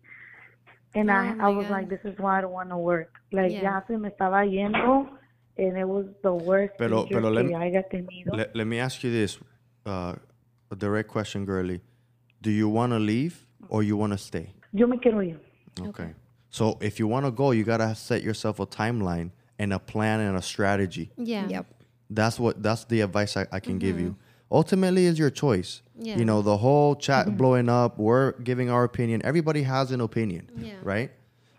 And Oh I I was God. like, this is why I don't want to work. Like Yeah. ya se me estaba yendo, and it was the worst Pero- pero let que me- tenido. Let, let me ask you this, uh, a direct question, girly. Do you want to leave or you want to stay? Yo me quiero ir. Okay. So if you want to go, you gotta set yourself a timeline and a plan and a strategy. Yeah. Yep. That's what that's the advice I, I can give you. Ultimately, is your choice. Yeah. You know, the whole chat blowing up, we're giving our opinion. Everybody has an opinion, Yeah. right?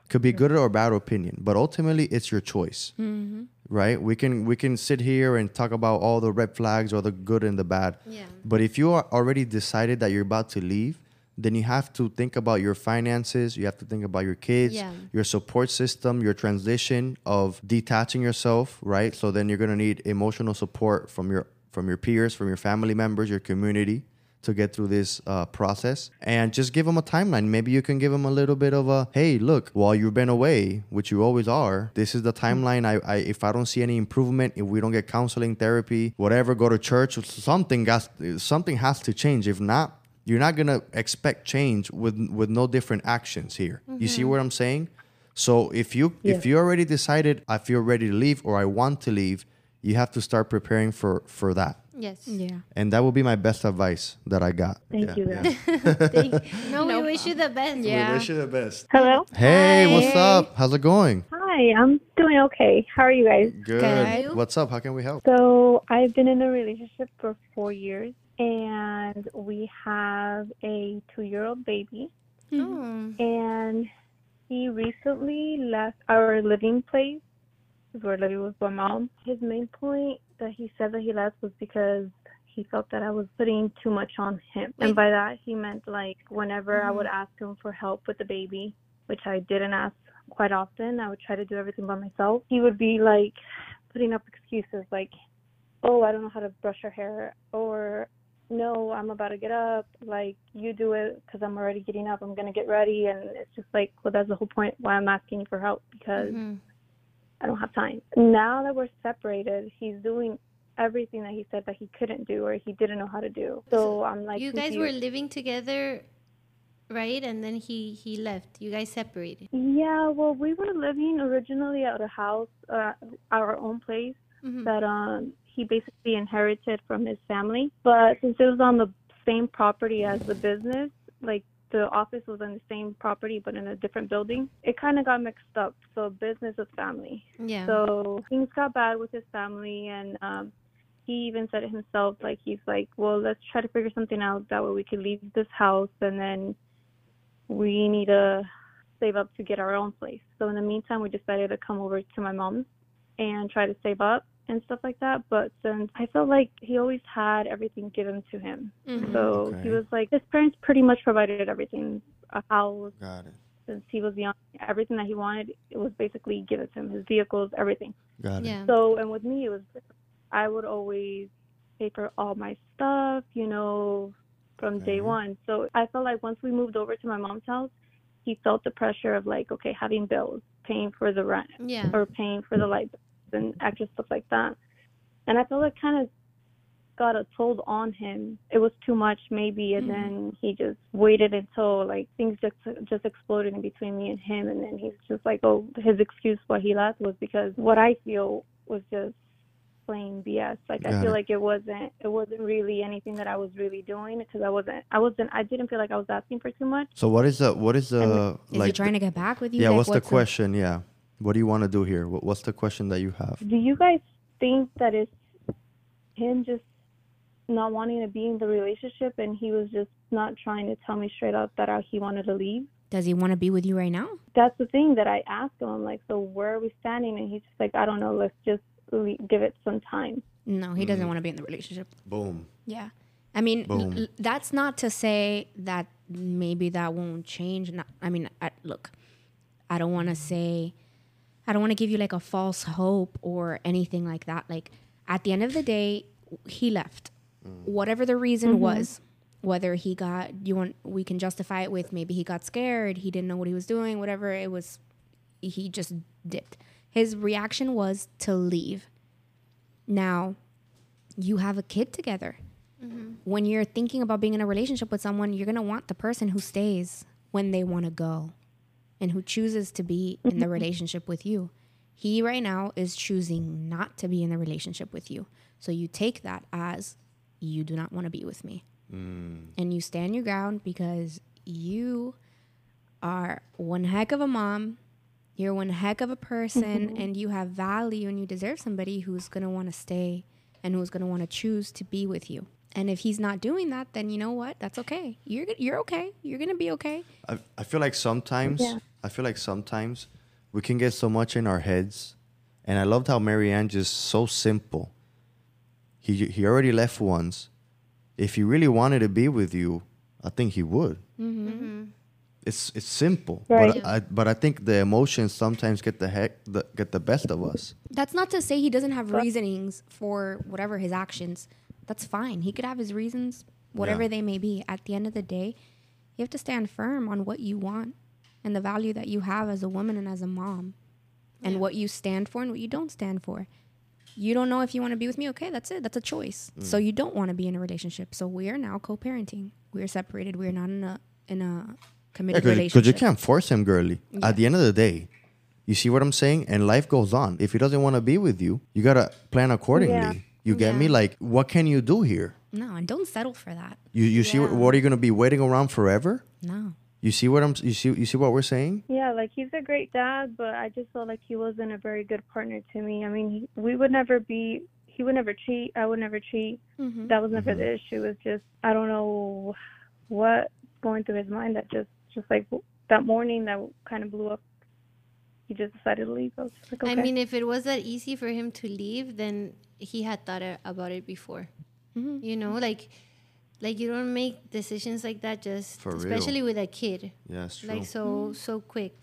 Could be good or bad opinion, but ultimately, it's your choice, Mm-hmm. right? We can we can sit here and talk about all the red flags or the good and the bad. Yeah. But if you are already decided that you're about to leave, then you have to think about your finances. You have to think about your kids, Yeah. your support system, your transition of detaching yourself, right? So then you're gonna need emotional support from your from your peers, from your family members, your community to get through this uh, process and just give them a timeline maybe you can give them a little bit of a hey look while you've been away which you always are this is the timeline I, I if i don't see any improvement if we don't get counseling therapy whatever go to church something has something has to change if not you're not gonna expect change with with no different actions here you see mm-hmm. what i'm saying so if you if you already decided i feel ready to leave or i want to leave you have to start preparing for for that Yes. Yeah. and that would be my best advice that I got. Thank you, guys. No, we wish you the best. Yeah. Wish you the best. Hello. Hey, what's up? How's it going? Hi, I'm doing okay. How are you guys? Good. Good. What's up? How can we help? So I've been in a relationship for four years, and we have a two-year-old baby. Mm-hmm. Oh. And he recently left our living place. 'cause We're living with my mom. His main point that he said that he left was because he felt that I was putting too much on him. Wait. And by that, he meant like whenever I would mm-hmm. ask him for help with the baby, which I didn't ask quite often, I would try to do everything by myself. He would be like putting up excuses like, oh, I don't know how to brush her hair, or no, I'm about to get up. Like, you do it because I'm already getting up. I'm going to get ready. And it's just like, well, that's the whole point why I'm asking for help because Mhm. I don't have time. Now that we're separated, he's doing everything that he said that he couldn't do or he didn't know how to do. So I'm like, you guys were living together, right? And then he he left. You guys separated. Yeah, well, we were living originally at a house, uh, our own place Mhm. that um he basically inherited from his family. But since it was on the same property as the business, like the office was on the same property but in a different building, it kind of got mixed up. So business is family. Yeah. So things got bad with his family, and um, he even said it himself. Like he's like, well, let's try to figure something out. That way we can leave this house, and then we need to save up to get our own place. So in the meantime, we decided to come over to my mom's and try to save up and stuff like that. But since I felt like he always had everything given to him, Mhm. so Okay. he was like his parents pretty much provided everything, a house Got it. since he was young. Everything that he wanted, it was basically given to him. His vehicles, everything. Got it. Yeah. So, and with me, it was I would always pay for all my stuff, you know, from day one. So I felt like once we moved over to my mom's house, he felt the pressure of like, okay, having bills, paying for the rent, Yeah. or paying for the light bills and extra stuff like that. And I felt like kind of got a toll on him. It was too much maybe, and hmm. then he just waited until like things just just exploded in between me and him, and then he's just like, oh, his excuse why he left was because what I feel was just plain BS. Like I feel it. like it wasn't it wasn't really anything that I was really doing because I wasn't I wasn't I didn't feel like I was asking for too much. So what is the what is the Is like? he trying to get back with you? yeah. Like, what's the question? Yeah. What do you want to do here? What, what's the question that you have? Do you guys think that it's him just not wanting to be in the relationship and he was just not trying to tell me straight up that uh, he wanted to leave? Does he want to be with you right now? That's the thing that I asked him. I'm like, so where are we standing? And he's just like, I don't know. Let's just le- give it some time. No, he doesn't want to be in the relationship. Boom. Yeah. I mean, l- that's not to say that maybe that won't change. Not, I mean, I, look, I don't want to say, I don't want to give you like a false hope or anything like that. Like, at the end of the day, he left. Mm. Whatever the reason mm-hmm. was, whether he got, you want, we can justify it with maybe he got scared, he didn't know what he was doing, whatever it was, he just dipped. His reaction was to leave. Now, you have a kid together mm-hmm. when you're thinking about being in a relationship with someone, you're going to want the person who stays when they want to go and who chooses to be in the mm-hmm. relationship with you. He right now is choosing not to be in the relationship with you. So you take that as you do not want to be with me. Mm. And you stand your ground because you are one heck of a mom. You're one heck of a person mm-hmm. and you have value and you deserve somebody who's going to want to stay and who's going to want to choose to be with you. And if he's not doing that, then you know what? That's okay. You're you're okay. You're going to be okay. I, I feel like sometimes Yeah. I feel like sometimes we can get so much in our heads, and I loved how Marianne just so simple. He he already left once. If he really wanted to be with you, I think he would. Mm-hmm. It's it's simple, Right. but I but I think the emotions sometimes get the heck the, get the best of us. That's not to say he doesn't have reasonings for whatever his actions. That's fine. He could have his reasons, whatever Yeah. they may be. At the end of the day, you have to stand firm on what you want and the value that you have as a woman and as a mom and what you stand for and what you don't stand for. You don't know if you want to be with me. Okay, that's it. That's a choice. Mm. So you don't want to be in a relationship. So we are now co-parenting. We are separated. We are not in a in a committed Because relationship. you can't force him, girly. Yeah. At the end of the day, you see what I'm saying? And life goes on. If he doesn't want to be with you, you gotta plan accordingly. Yeah. You get me? Like, what can you do here? No, and don't settle for that. You you see what, what are you gonna be waiting around forever? No. You see what I'm you see you see what we're saying? Yeah, like he's a great dad, but I just felt like he wasn't a very good partner to me. I mean, he, we would never be. He would never cheat. I would never cheat. Mm-hmm. That was never the issue. It was just I don't know what going through his mind that just just like that morning that kind of blew up. He just decided to leave. I was like, okay. I mean, if it was that easy for him to leave, then he had thought about it before. Mhm. You know, like, like you don't make decisions like that just, For real. especially with a kid, Yeah, it's true. like so so quick.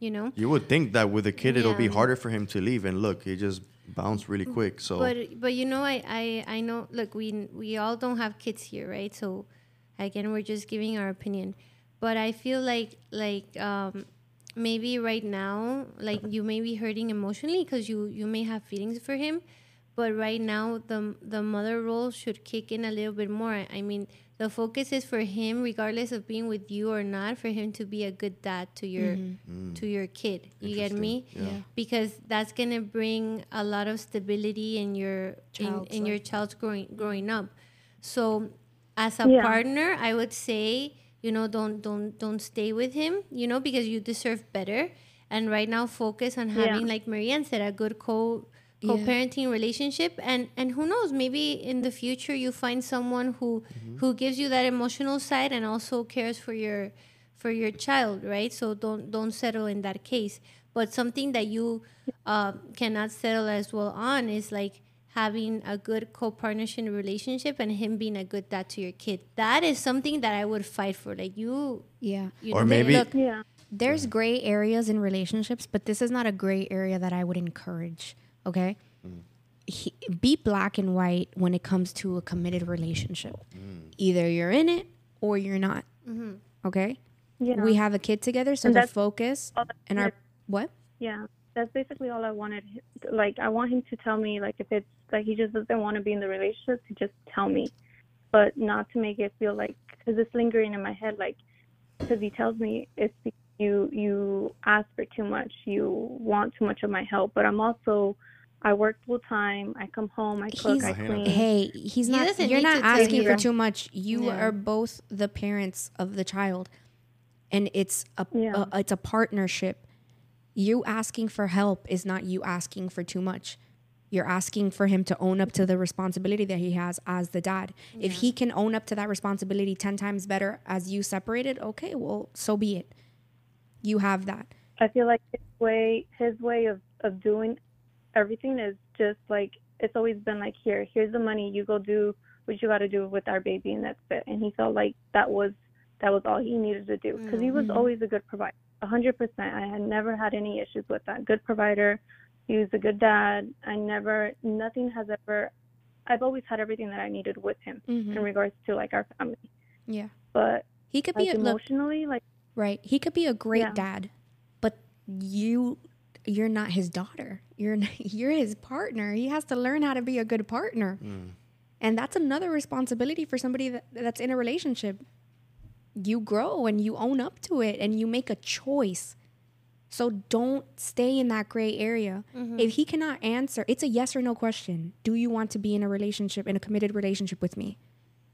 You know. you would think that with a kid it'll be Yeah. harder for him to leave, and look, he just bounced really quick. So But but you know, I, I I know. Look, we we all don't have kids here, right? So again, we're just giving our opinion. But I feel like like um, maybe right now, like you may be hurting emotionally because you you may have feelings for him. But right now, the the mother role should kick in a little bit more. I mean, the focus is for him, regardless of being with you or not, for him to be a good dad to your mm-hmm. mm. to your kid. You get me? Interesting. Yeah. because that's gonna bring a lot of stability in your in, Child's in your child's growing growing up. So, as a Yeah. partner, I would say you know don't don't don't stay with him. You know because you deserve better. And right now, focus on having like Marianne said a good co co-parenting relationship and and who knows maybe in the future you find someone who who gives you that emotional side and also cares for your for your child, right? So don't don't settle in that case. But something that you uh, cannot settle as well on is like having a good co-partnership relationship and him being a good dad to your kid. That is something that I would fight for. Like you, Yeah. you Or know, maybe- look, Yeah. There's gray areas in relationships, but this is not a gray area that I would encourage. Okay. He, be black and white when it comes to a committed relationship. Mm. Either you're in it or you're not. Mm-hmm. Okay. Yeah. We have a kid together, so And the focus and our matters. what? Yeah, that's basically all I wanted. Like, I want him to tell me, like, if it's like he just doesn't want to be in the relationship, to just tell me, but not to make it feel like because it's lingering in my head. Like, because he tells me it's be- you you ask for too much, you want too much of my help, but I'm also I work full time. I come home, I cook, He's- I clean. Hey, he's He not. doesn't You're not asking for too much. You Yeah. are both the parents of the child, and it's a, Yeah. a it's a partnership. You asking for help is not you asking for too much. You're asking for him to own up to the responsibility that he has as the dad. If he can own up to that responsibility ten times better as you separated, okay, well, so be it. You have that. I feel like his way his way of of doing everything is just like it's always been like here here's the money you go do what you got to do with our baby and that's it. And he felt like that was that was all he needed to do because he was always a good provider a hundred percent. I had never had any issues with that. Good provider. He was a good dad. I never nothing has ever I've always had everything that I needed with him Mhm. in regards to like our family. Yeah, but he could like be a, look, emotionally like Right. He could be a great Yeah. dad, but you you're not his daughter. You're n- you're his partner. He has to learn how to be a good partner. Mm. And that's another responsibility for somebody that, that's in a relationship. You grow and you own up to it and you make a choice. So don't stay in that gray area. Mm-hmm. If he cannot answer, it's a yes or no question. Do you want to be in a relationship, in a committed relationship with me?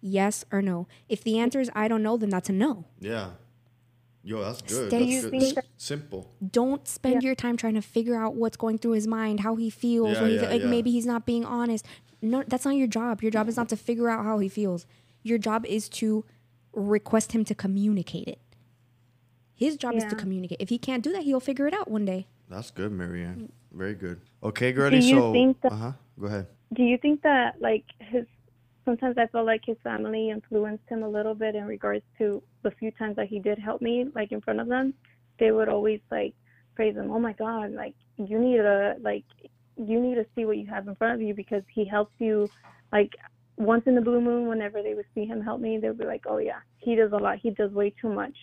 Yes or no. If the answer is I don't know, then that's a no. Yeah. Yo, that's good. Stay- That's good. that- Simple. don't spend your time trying to figure out what's going through his mind, how he feels, Yeah, what he yeah, fe- like yeah. maybe he's not being honest. No, that's not your job. Your job is not to figure out how he feels. Your job is to request him to communicate it. His job is to communicate. If he can't do that, he'll figure it out one day. That's good, Marianne. Very good. Okay, girlie. you so, think that- uh huh. Go ahead. do you think that like his sometimes I feel like his family influenced him a little bit in regards to the few times that he did help me, like in front of them, they would always like praise him. Oh my God, like you need to like you need to see what you have in front of you because he helps you like once in the blue moon whenever they would see him help me, they would be like, Oh yeah, he does a lot. He does way too much.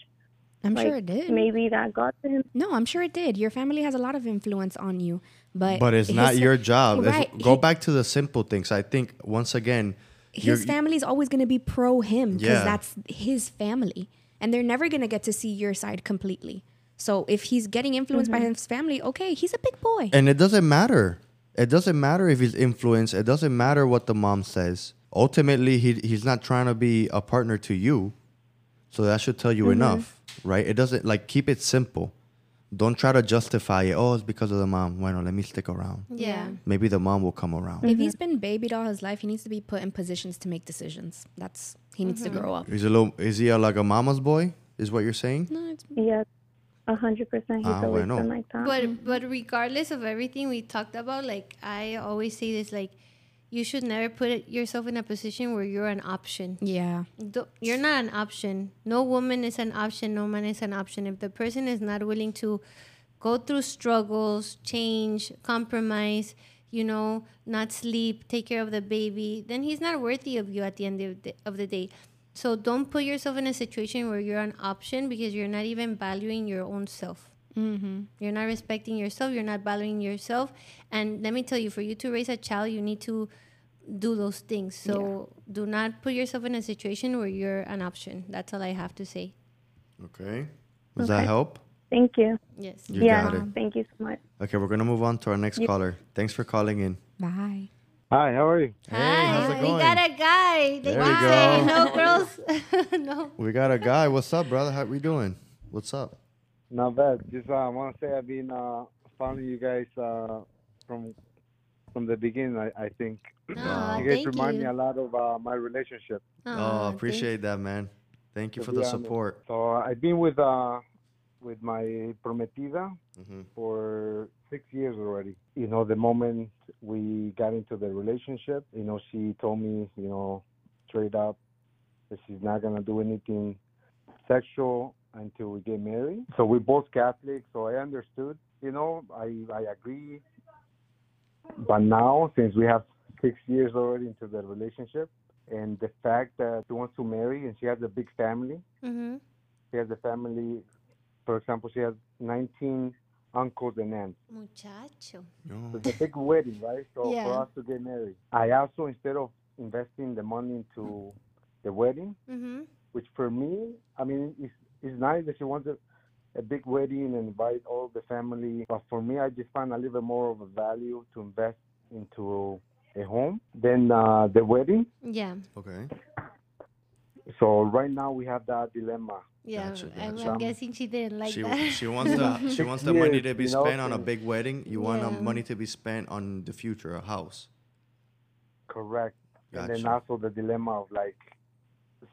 I'm like sure it did. maybe that got to him. No, I'm sure it did. Your family has a lot of influence on you, but But it's not your job. It's- Right. go He- back to the simple things. I think once again, you're- his family is always going to be pro him because Yeah. that's his family and they're never going to get to see your side completely so if he's getting influenced by his family okay he's a big boy And it doesn't matter. It doesn't matter if he's influenced. It doesn't matter what the mom says. Ultimately, he he's not trying to be a partner to you. So that should tell you Mm-hmm. enough, right? It doesn't like keep it simple. Don't try to justify it. Oh, it's because of the mom. Bueno, let me stick around. yeah. Maybe the mom will come around. if he's been babied all his life he needs to be put in positions to make decisions that's he needs to grow up He's a little. Is he a, like a mama's boy? Is what you're saying? no, it's, Yes. A hundred percent he's Ah, always bueno. been like that. But but regardless of everything we talked about, like I always say this, like you should never put yourself in a position where you're an option. yeah You're not an option. No woman is an option. No man is an option. If the person is not willing to go through struggles, change, compromise, you know, not sleep, take care of the baby, then he's not worthy of you at the end of the, of the day. So don't put yourself in a situation where you're an option because you're not even valuing your own self. Mm-hmm. You're not respecting yourself. You're not valuing yourself. And let me tell you, for you to raise a child, you need to do those things. So do not put yourself in a situation where you're an option. That's all I have to say. Okay. Does that help? Thank you. Yes. You yeah, got it. thank you so much. Okay, we're gonna move on to our next caller. Thanks for calling in. bye Hi, how are you? Hey, how's Hi, it we got a guy. They There can we go. no, girls. no. We got a guy. What's up, brother? How we doing? What's up? Not bad. Just uh, I want to say I've been uh, following you guys uh, from from the beginning. I, I think Aw, you guys thank remind you. me a lot of uh, my relationship. Aw, oh, thank- appreciate that, man. Thank you to for be the honest. support. So I've been with uh with my prometida Mhm. for six years already. You know, the moment we got into the relationship, you know, she told me, you know, straight up that she's not gonna do anything sexual until we get married. So we're both Catholic, so I understood. You know, I I agree. But now, since we have six years already into the relationship, and the fact that she wants to marry and she has a big family, Mm-hmm. she has a family. For example, she has 19 uncles and aunts. Muchacho. No. So it's a big wedding, right? So Yeah. for us to get married, I also instead of investing the money into the wedding, Mm-hmm. which for me, I mean, it's it's nice that she wants a, a big wedding and invite all the family. But for me, I just find a little bit more of a value to invest into a home than uh, the wedding. Yeah. Okay. So right now we have that dilemma. Yeah. Gotcha, I'm, gotcha. I'm guessing she didn't like she that. she wants the she wants the money to be You know, spent on a big wedding. You want the money to be spent on the future, a house. Correct. And then also the dilemma of like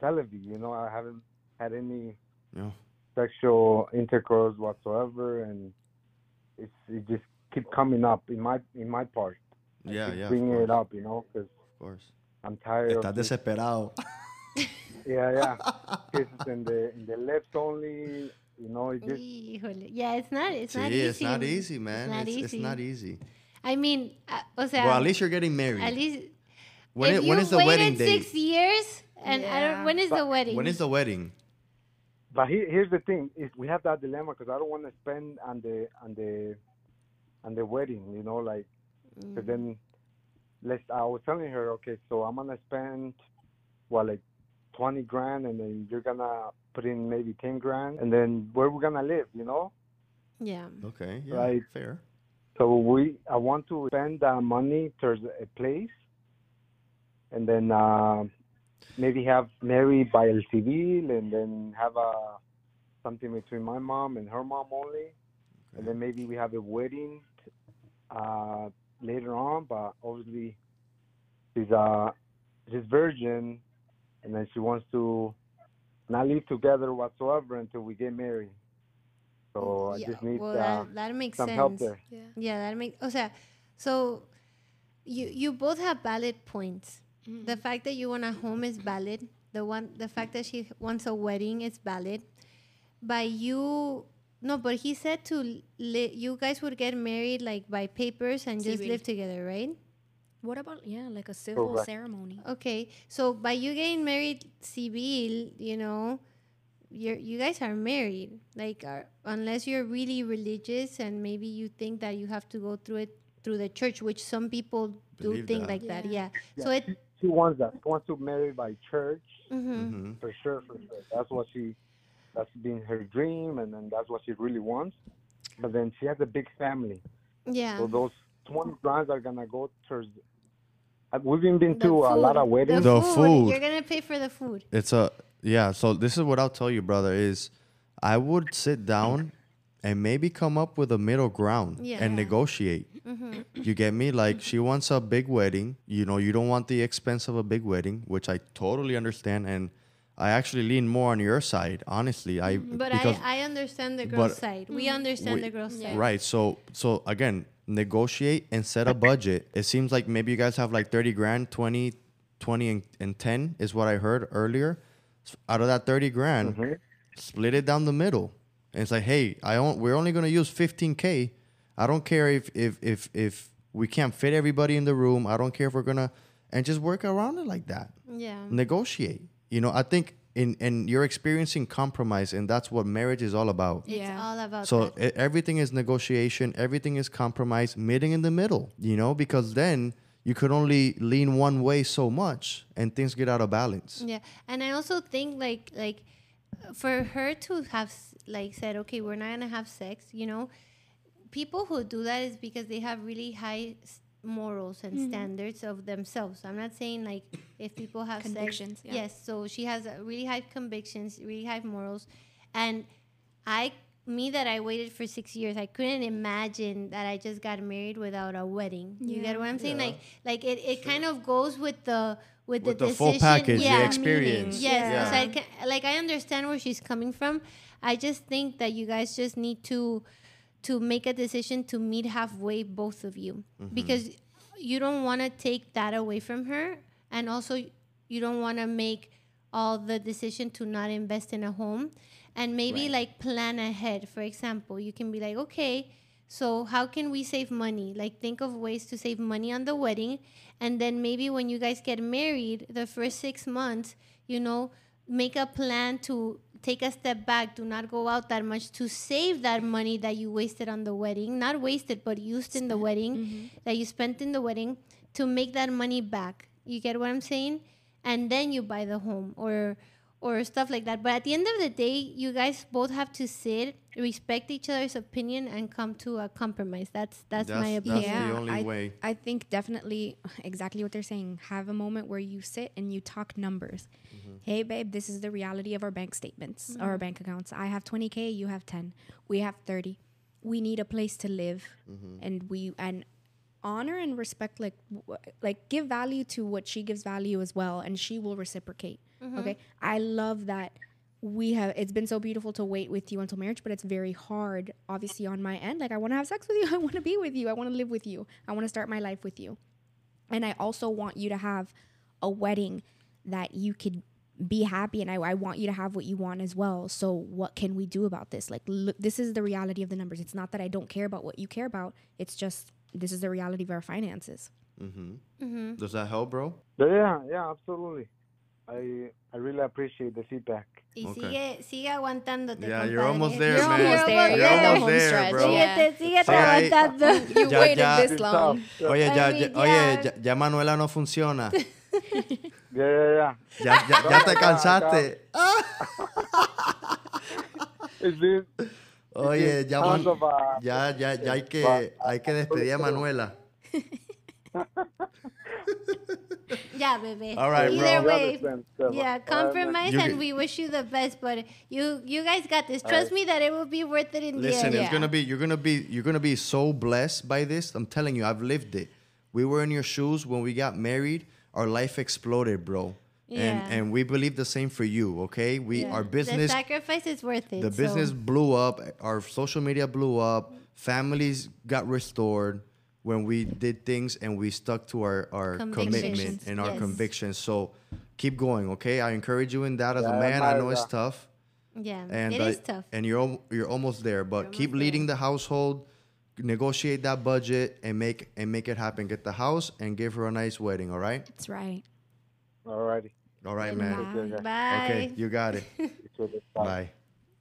celibacy. You know, I haven't had any Yeah. sexual intercourse whatsoever, and it's it just keep coming up in my in my part. I Yeah, keep yeah, of bringing it up, you know, because Of course. I'm tired Estás of desesperado. yeah, yeah, kisses in the in the lips only. You know, it just Yeah, it's not. It's See, not easy. it's not easy, man. not It's, it's not easy. I mean, uh, o sea, Well, at least you're getting married. at least when, if it, when you is the wedding waited date? six years, and I don't, Yeah. when is the wedding? When is the wedding? But here, here's the thing: is we have that dilemma because I don't want to spend on the on the on the wedding. You know, like Mm. then let's. I was telling her, okay, so I'm gonna spend what like twenty grand, and then you're gonna put in maybe ten grand, and then where we're gonna live? You know. Yeah. Okay, yeah, Right. fair. So we, I want to spend that money towards a place, and then uh, maybe have marry by el civil, and then have a something between my mom and her mom only, and then maybe we have a wedding uh, later on. But obviously, she's uh she's virgin, and then she wants to not live together whatsoever until we get married. So yeah. I just need well, uh, that, that makes some sense. help there. Yeah. Yeah, that makes. O sea, so you you both have valid points. The fact that you want a home is valid. The one, the fact that she wants a wedding is valid. By you, no, but he said to li- you guys would get married like by papers and just Civil. live together, right? What about yeah, like a civil Correct. ceremony? Okay, so by you getting married civil, you know, you're you guys are married. Like, are, unless you're really religious and maybe you think that you have to go through it through the church, which some people do Believe think that. like that. Yeah. Yeah. So it. She wants that. She wants to marry by church mhm. hmm for sure, for sure. That's what she, that's been her dream, and then that's what she really wants. But then she has a big family, Yeah. so those twenty grand are gonna go towards. uh, We've even been The to a lot of weddings. The food. food. You're gonna pay for the food. It's a yeah. So this is what I'll tell you, brother. Is I would sit down and maybe come up with a middle ground Yeah. and negotiate. Mm-hmm. You get me? Like she wants a big wedding. You know, you don't want the expense of a big wedding, which I totally understand. And I actually lean more on your side, honestly. I mm-hmm. But because I, I understand the girl's but- side. We mm-hmm. understand we- the girl's side. Right. So so again, negotiate and set a budget. It seems like maybe you guys have like 30 grand, 20, 20 and, and 10 is what I heard earlier. Out of that 30 grand, Mm-hmm. split it down the middle. And it's like, hey, I own, we're only gonna use 15k. I don't care if if if if we can't fit everybody in the room. I don't care if we're gonna and just work around it like that. Yeah. Negotiate. You know, I think in and you're experiencing compromise and that's what marriage is all about. It's Yeah. all about So that. everything is negotiation, everything is compromise, meeting in the middle, you know, because then you could only lean one way so much and things get out of balance. Yeah, and I also think like like for her to have like said, okay, we're not gonna have sex. You know, people who do that is because they have really high s- morals and standards of themselves. I'm not saying like if people have Convictions, sex. yeah. Yes, so she has uh, really high convictions, really high morals, and I. Me that I waited for six years, I couldn't imagine that I just got married without a wedding. You get what I'm saying? Like, like it, it kind of goes with the with, With the, the full decision. package, the yeah. experience. Yes, Yeah. I can, like I understand where she's coming from. I just think that you guys just need to to make a decision to meet halfway, both of you, Mm-hmm. because you don't want to take that away from her, and also you don't want to make all the decision to not invest in a home, and maybe like plan ahead. For example, you can be like, okay. So how can we save money? Like think of ways to save money on the wedding and then maybe when you guys get married, the first 6 months, you know, make a plan to take a step back, do not go out that much to save that money that you wasted on the wedding, not wasted but used in the wedding mm-hmm. that you spent in the wedding to make that money back. You get what I'm saying? And then you buy the home or or stuff like that. But at the end of the day, you guys both have to sit, respect each other's opinion, and come to a compromise. That's that's, my opinion. that's the only I, way. I think definitely exactly what they're saying. Have a moment where you sit and you talk numbers. Mm-hmm. Hey, babe, this is the reality of our bank statements or our bank accounts. I have 20K, you have 10. We have 30. We need a place to live. Mm-hmm. And we, and honor and respect, like, w- like give value to what she gives value as well. And she will reciprocate. Okay. I love that we have it's been so beautiful to wait with you until marriage but it's very hard obviously on my end. Like i want to have sex with you. I want to be with you. I want to live with you. I want to start my life with you. And i also want you to have a wedding that you could be happy and I, I want you to have what you want as well. So what can we do about this? Like look, this is the reality of the numbers. It's not that i don't care about what you care about. It's just this is the reality of our finances. Mm-hmm. Does that help, bro? Yeah, yeah, absolutely. I I really appreciate the feedback. Y Okay. sigue, sigue aguantándote. Yeah, you're compadre. almost there, You're man. almost there. You're You're the almost there, bro. Yeah. Síguete, síguete aguantando. you Ya- waited ya- this long Oye, ya, ya- oye, yeah. ya, ya Manuela no funciona. Yeah, yeah, yeah. Ya, ya, ya te cansaste. It's been Oye, ya, Man- of, uh, ya, ya, ya hay que, hay que despedir a Manuela. Yeah, baby. All right. Either You way, yeah, compromise, You and we wish you the best. But you, you guys got this. Trust me that it will be worth it in Listen, the end. Listen, it's gonna be you're gonna be you're gonna be so blessed by this. I'm telling you, I've lived it. We were in your shoes when we got married. Our life exploded, bro. Yeah. And and we believe the same for you. Okay, we Yeah. our The business sacrifice is worth it. the so- business blew up. Our social media blew up. Families got restored when we did things and we stuck to our our commitment and our yes. convictions. So keep going, okay? I encourage you in that as a man. I know it's tough. Yeah, and it uh, is tough. and you're you're almost there but keep leading the household negotiate that budget and make and make it happen get the house and give her a nice wedding all right that's right Alrighty. all right Bye. man Okay. Bye. okay you got it So bye